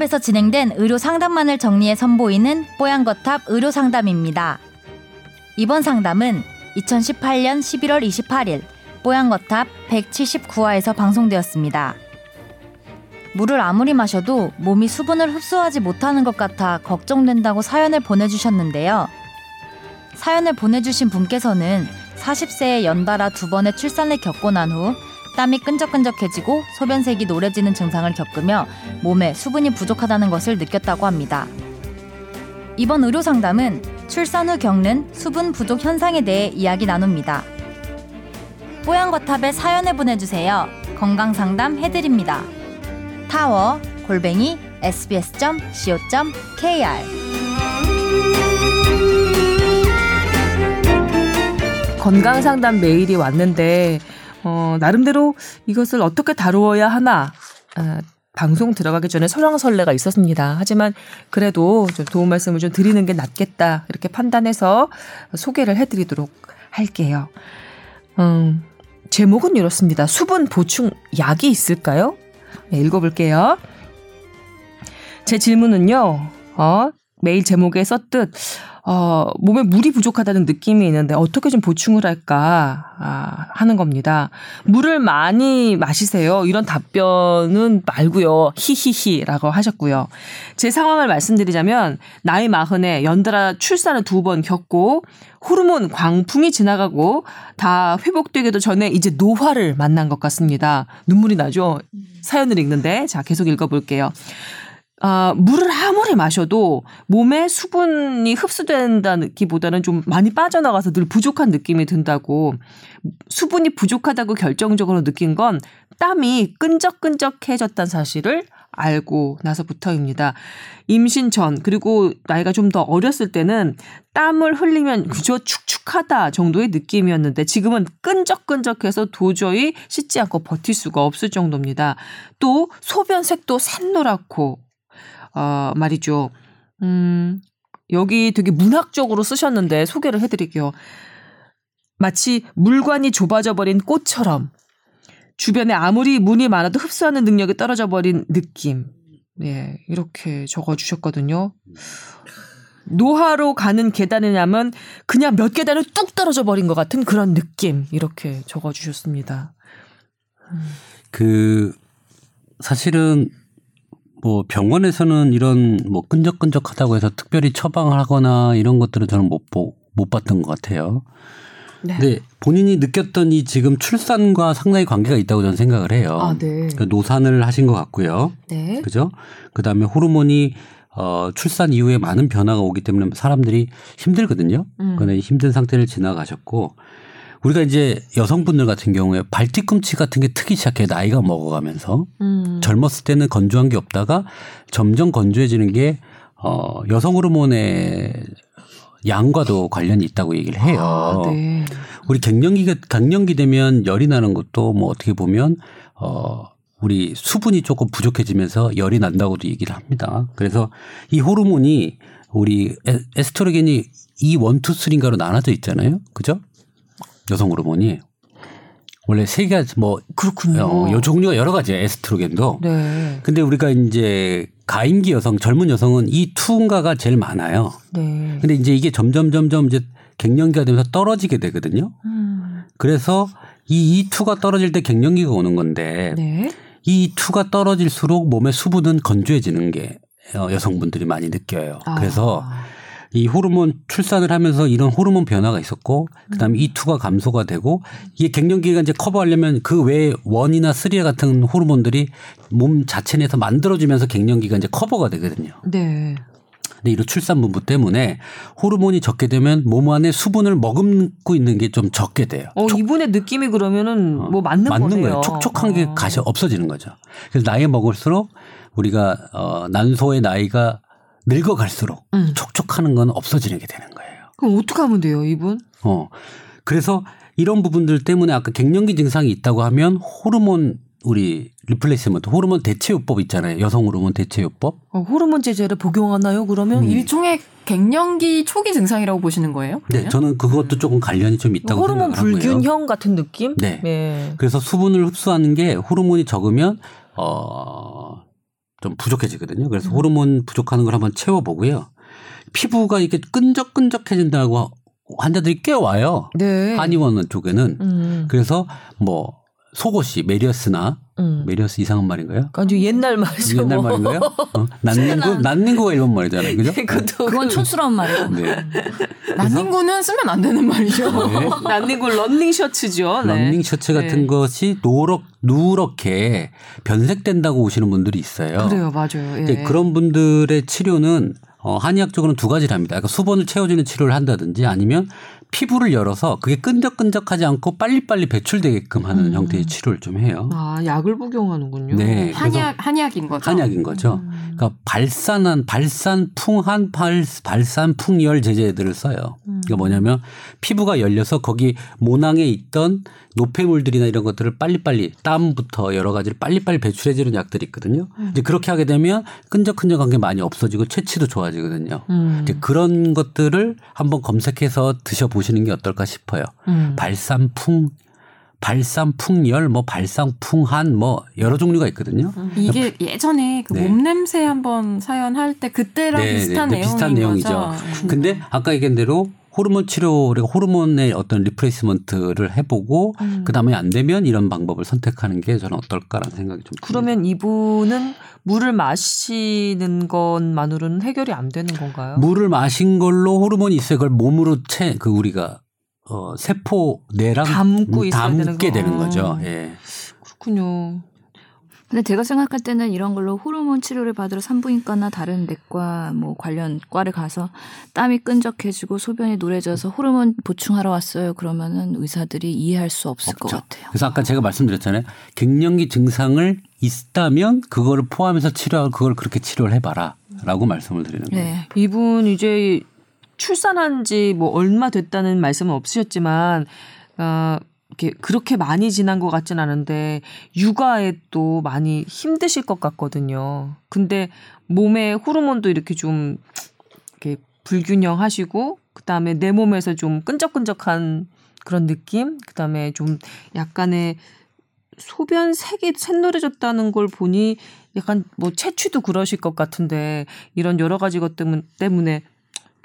뽀얀거탑에서 진행된 의료 상담만을 정리해 선보이는 뽀얀거탑 의료 상담입니다. 이번 상담은 2018년 11월 28일 뽀얀거탑 179화에서 방송되었습니다. 물을 아무리 마셔도 몸이 수분을 흡수하지 못하는 것 같아 걱정된다고 사연을 보내주셨는데요. 사연을 보내주신 분께서는 40세에 연달아 두 번의 출산을 겪고 난 후 땀이 끈적끈적해지고 소변색이 노래지는 증상을 겪으며 몸에 수분이 부족하다는 것을 느꼈다고 합니다. 이번 의료 상담은 출산 후 겪는 수분 부족 현상에 대해 이야기 나눕니다. 뽀얀거탑에 사연을 보내주세요. 건강 상담 해드립니다. 타워 골뱅이 sbs.co.kr 건강 상담 메일이 왔는데 어, 나름대로 이것을 어떻게 다루어야 하나 아, 방송 들어가기 전에 설왕설래가 있었습니다. 하지만 그래도 좀 도움 말씀을 좀 드리는 게 낫겠다 이렇게 판단해서 소개를 해드리도록 할게요. 음, 제목은 이렇습니다. 수분 보충 약이 있을까요? 네, 읽어볼게요. 제 질문은요. 어, 메일 제목에 썼듯 어, 몸에 물이 부족하다는 느낌이 있는데 어떻게 좀 보충을 할까 아, 하는 겁니다. 물을 많이 마시세요. 이런 답변은 말고요. 히히히라고 하셨고요. 제 상황을 말씀드리자면 나이 마흔에 연달아 출산을 두 번 겪고 호르몬 광풍이 지나가고 다 회복되기도 전에 이제 노화를 만난 것 같습니다. 눈물이 나죠. 사연을 읽는데 자 계속 읽어볼게요. 아, 물을 아무리 마셔도 몸에 수분이 흡수된다기보다는 좀 많이 빠져나가서 늘 부족한 느낌이 든다고 수분이 부족하다고 결정적으로 느낀 건 땀이 끈적끈적해졌다는 사실을 알고 나서부터입니다. 임신 전 그리고 나이가 좀 더 어렸을 때는 땀을 흘리면 그저 축축하다 정도의 느낌이었는데 지금은 끈적끈적해서 도저히 씻지 않고 버틸 수가 없을 정도입니다. 또 소변색도 샛노랗고 어, 말이죠. 음, 여기 되게 문학적으로 쓰셨는데 소개를 해드릴게요. 마치 물관이 좁아져 버린 꽃처럼 주변에 아무리 문이 많아도 흡수하는 능력이 떨어져 버린 느낌. 예, 이렇게 적어 주셨거든요. 노하로 가는 계단이냐면 그냥 몇 계단을 뚝 떨어져 버린 것 같은 그런 느낌. 이렇게 적어 주셨습니다. 그 사실은 뭐 병원에서는 이런 뭐 끈적끈적하다고 해서 특별히 처방을 하거나 이런 것들은 저는 못, 보, 못 봤던 것 같아요. 네. 근데 본인이 느꼈던 이 지금 출산과 상당히 관계가 있다고 저는 생각을 해요. 아, 네. 그 노산을 하신 것 같고요. 네. 그죠? 그 다음에 호르몬이 어, 출산 이후에 많은 변화가 오기 때문에 사람들이 힘들거든요. 음. 그러나 힘든 상태를 지나가셨고 우리가 이제 여성분들 같은 경우에 발뒤 꿈치 같은 게 트기 시작해 나이가 먹어가면서 음. 젊었을 때는 건조한 게 없다가 점점 건조해지는 게 어, 여성 호르몬의 양과도 관련이 있다고 얘기를 해요. 아, 네. 우리 갱년기가 갱년기 되면 열이 나는 것도 뭐 어떻게 보면 어 우리 수분이 조금 부족해지면서 열이 난다고도 얘기를 합니다. 그래서 이 호르몬이 우리 에스트로겐이 이 원투 쓰리인가로 나눠져 있잖아요. 그죠? 여성 호르몬이 원래 세 가지 뭐 그렇군요. 어, 요 종류가 여러 가지예요. 에스트로겐도. 네. 근데 우리가 이제 가임기 여성, 젊은 여성은 이 투인가가 제일 많아요. 네. 근데 이제 이게 점점 점점 이제 갱년기가 되면서 떨어지게 되거든요. 음. 그래서 이 E2가 떨어질 때 갱년기가 오는 건데 네. 이 E2가 떨어질수록 몸의 수분은 건조해지는 게 어, 여성분들이 많이 느껴요. 아. 그래서 이 호르몬 출산을 하면서 이런 호르몬 변화가 있었고 그다음에 E2가 감소가 되고 이게 갱년기가 이제 커버하려면 그 외에 one이나 three 같은 호르몬들이 몸 자체 내에서 만들어지면서 갱년기가 이제 커버가 되거든요. 네. 근데 이런 출산 부분 때문에 호르몬이 적게 되면 몸 안에 수분을 머금고 있는 게 좀 적게 돼요. 어, 촉, 이분의 느낌이 그러면은 어, 뭐 맞는, 맞는 거네요. 거예요. 촉촉한 어. 게 가시 없어지는 거죠. 그래서 나이 먹을수록 우리가 어 난소의 나이가 늙어갈수록 음. 촉촉하는 건 없어지는 게 되는 거예요. 그럼 어떻게 하면 돼요, 이분? 어. 그래서 이런 부분들 때문에 아까 갱년기 증상이 있다고 하면 호르몬 우리 replacement 호르몬 대체요법 있잖아요. 여성 호르몬 대체요법. 어, 호르몬 제제를 복용하나요? 그러면 음. 일종의 갱년기 초기 증상이라고 보시는 거예요? 그러면? 네, 저는 그것도 조금 관련이 좀 있다고 호르몬 불균형 같은 느낌? 네. 네. 그래서 수분을 흡수하는 게 호르몬이 적으면 어 좀 부족해지거든요. 그래서 호르몬 부족하는 걸 한번 채워보고요. 피부가 이렇게 끈적끈적해진다고 환자들이 꽤 와요. 네. 한의원 쪽에는. 음. 그래서 뭐 속옷이 메리야스나 음. 메리야스 이상한 말인가요? 아주 옛날 말이죠. 옛날 뭐. 말인가요? 어, 난닝구 난닝구가 일본 말이잖아요, 그죠? 그것도 그건 촌스러운 말이고. 네. 난닝구는 쓰면 안 되는 말이죠. 네. 난닝구 런닝 셔츠죠. 네. 런닝 셔츠 같은 네. 것이 노랗 누렇게 변색된다고 오시는 분들이 있어요. 그래요, 맞아요. 예. 이제 그런 분들의 치료는 어, 한의학적으로는 두 가지를 합니다. 그러니까 수분을 채워주는 치료를 한다든지 아니면 피부를 열어서 그게 끈적끈적하지 않고 빨리빨리 배출되게끔 하는 음. 형태의 치료를 좀 해요. 아 약을 복용하는군요. 네. 한약 한약인 거죠. 한약인 거죠. 음. 그러니까 발산한 발산풍 한 발, 발산풍열 제제들을 써요. 음. 그러니까 뭐냐면 피부가 열려서 거기 모낭에 있던 노폐물들이나 이런 것들을 빨리빨리 땀부터 여러 가지를 빨리빨리 배출해주는 약들이 있거든요. 음. 이제 그렇게 하게 되면 끈적끈적한 게 많이 없어지고 채취도 좋아 지거든요. 음. 이제 그런 것들을 한번 검색해서 드셔보시는 게 어떨까 싶어요. 음. 발산풍 발산풍열, 뭐 발산풍한, 뭐 여러 종류가 있거든요. 이게 예전에 그 네. 몸 냄새 한번 사연 할 때 그때랑 네, 비슷한 네, 내용인 비슷한 내용이죠. 거죠. 근데 아까 얘기한 대로 호르몬 치료, 우리가 호르몬의 어떤 replacement를 해보고 음. 그 다음에 안 되면 이런 방법을 선택하는 게 저는 어떨까라는 생각이 좀 듭니다. 그러면 이분은 물을 마시는 것만으로는 해결이 안 되는 건가요? 물을 마신 걸로 호르몬이 있어야. 그걸 몸으로 채, 그 우리가 어, 세포 내랑 담고 담게 되는 되는 거. 거죠. 어. 예. 그렇군요. 근데 제가 생각할 때는 이런 걸로 호르몬 치료를 받으러 산부인과나 다른 내과 뭐 관련 과를 가서 땀이 끈적해지고 소변이 노래져서 호르몬 보충하러 왔어요. 그러면은 의사들이 이해할 수 없을 것 없죠. 같아요. 그래서 아까 제가 말씀드렸잖아요. 갱년기 증상을 있다면 그거를 포함해서 치료, 그걸 그렇게 치료를 해봐라라고 말씀을 드리는 거예요. 네. 이분 이제 출산한 지 뭐 얼마 됐다는 말씀은 없으셨지만 어, 이렇게 그렇게 많이 지난 것 같진 않은데 육아에 또 많이 힘드실 것 같거든요. 근데 몸에 호르몬도 이렇게 좀 이렇게 불균형하시고 그다음에 내 몸에서 좀 끈적끈적한 그런 느낌, 그다음에 좀 약간의 소변 색이 샛노래졌다는 걸 보니 약간 뭐 채취도 그러실 것 같은데 이런 여러 가지 것 때문- 때문에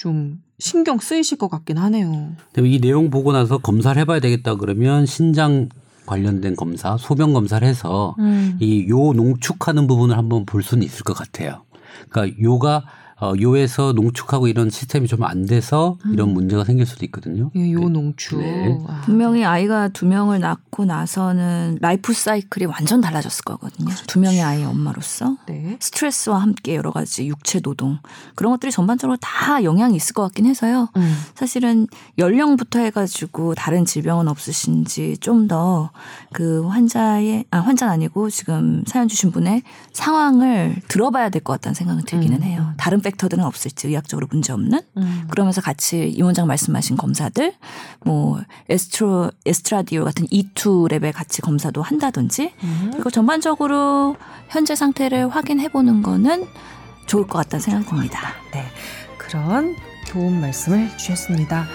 좀 신경 쓰이실 것 같긴 하네요. 근데 이 내용 보고 나서 검사를 해봐야 되겠다 그러면 신장 관련된 검사, 소변 검사를 해서 음. 이요 농축하는 부분을 한번 볼 수는 있을 것 같아요. 그러니까 요가 어, 요에서 농축하고 이런 시스템이 좀 안 돼서 이런 문제가 생길 수도 있거든요. 예, 요 네. 농축. 네. 아. 분명히 아이가 두 명을 낳고 나서는 라이프 사이클이 완전 달라졌을 거거든요. 두 명의 아이의 엄마로서. 네. 스트레스와 함께 여러 가지 육체 노동 그런 것들이 전반적으로 다 영향이 있을 것 같긴 해서요. 음. 사실은 연령부터 해가지고 다른 질병은 없으신지 좀 더 그 환자의 아 환자는 아니고 지금 사연 주신 분의 상황을 들어봐야 될 것 같다는 생각은 들기는 음. 해요. 다른 팩터들은 없을지 의학적으로 문제 없는 음. 그러면서 같이 이 원장 말씀하신 검사들 뭐 에스트로 에스트라디올 같은 E2 랩에 같이 검사도 한다든지 음. 그리고 전반적으로 현재 상태를 확인해 보는 거는 좋을 것 같다는 생각이 듭니다. 네. 그런 좋은 말씀을 주셨습니다.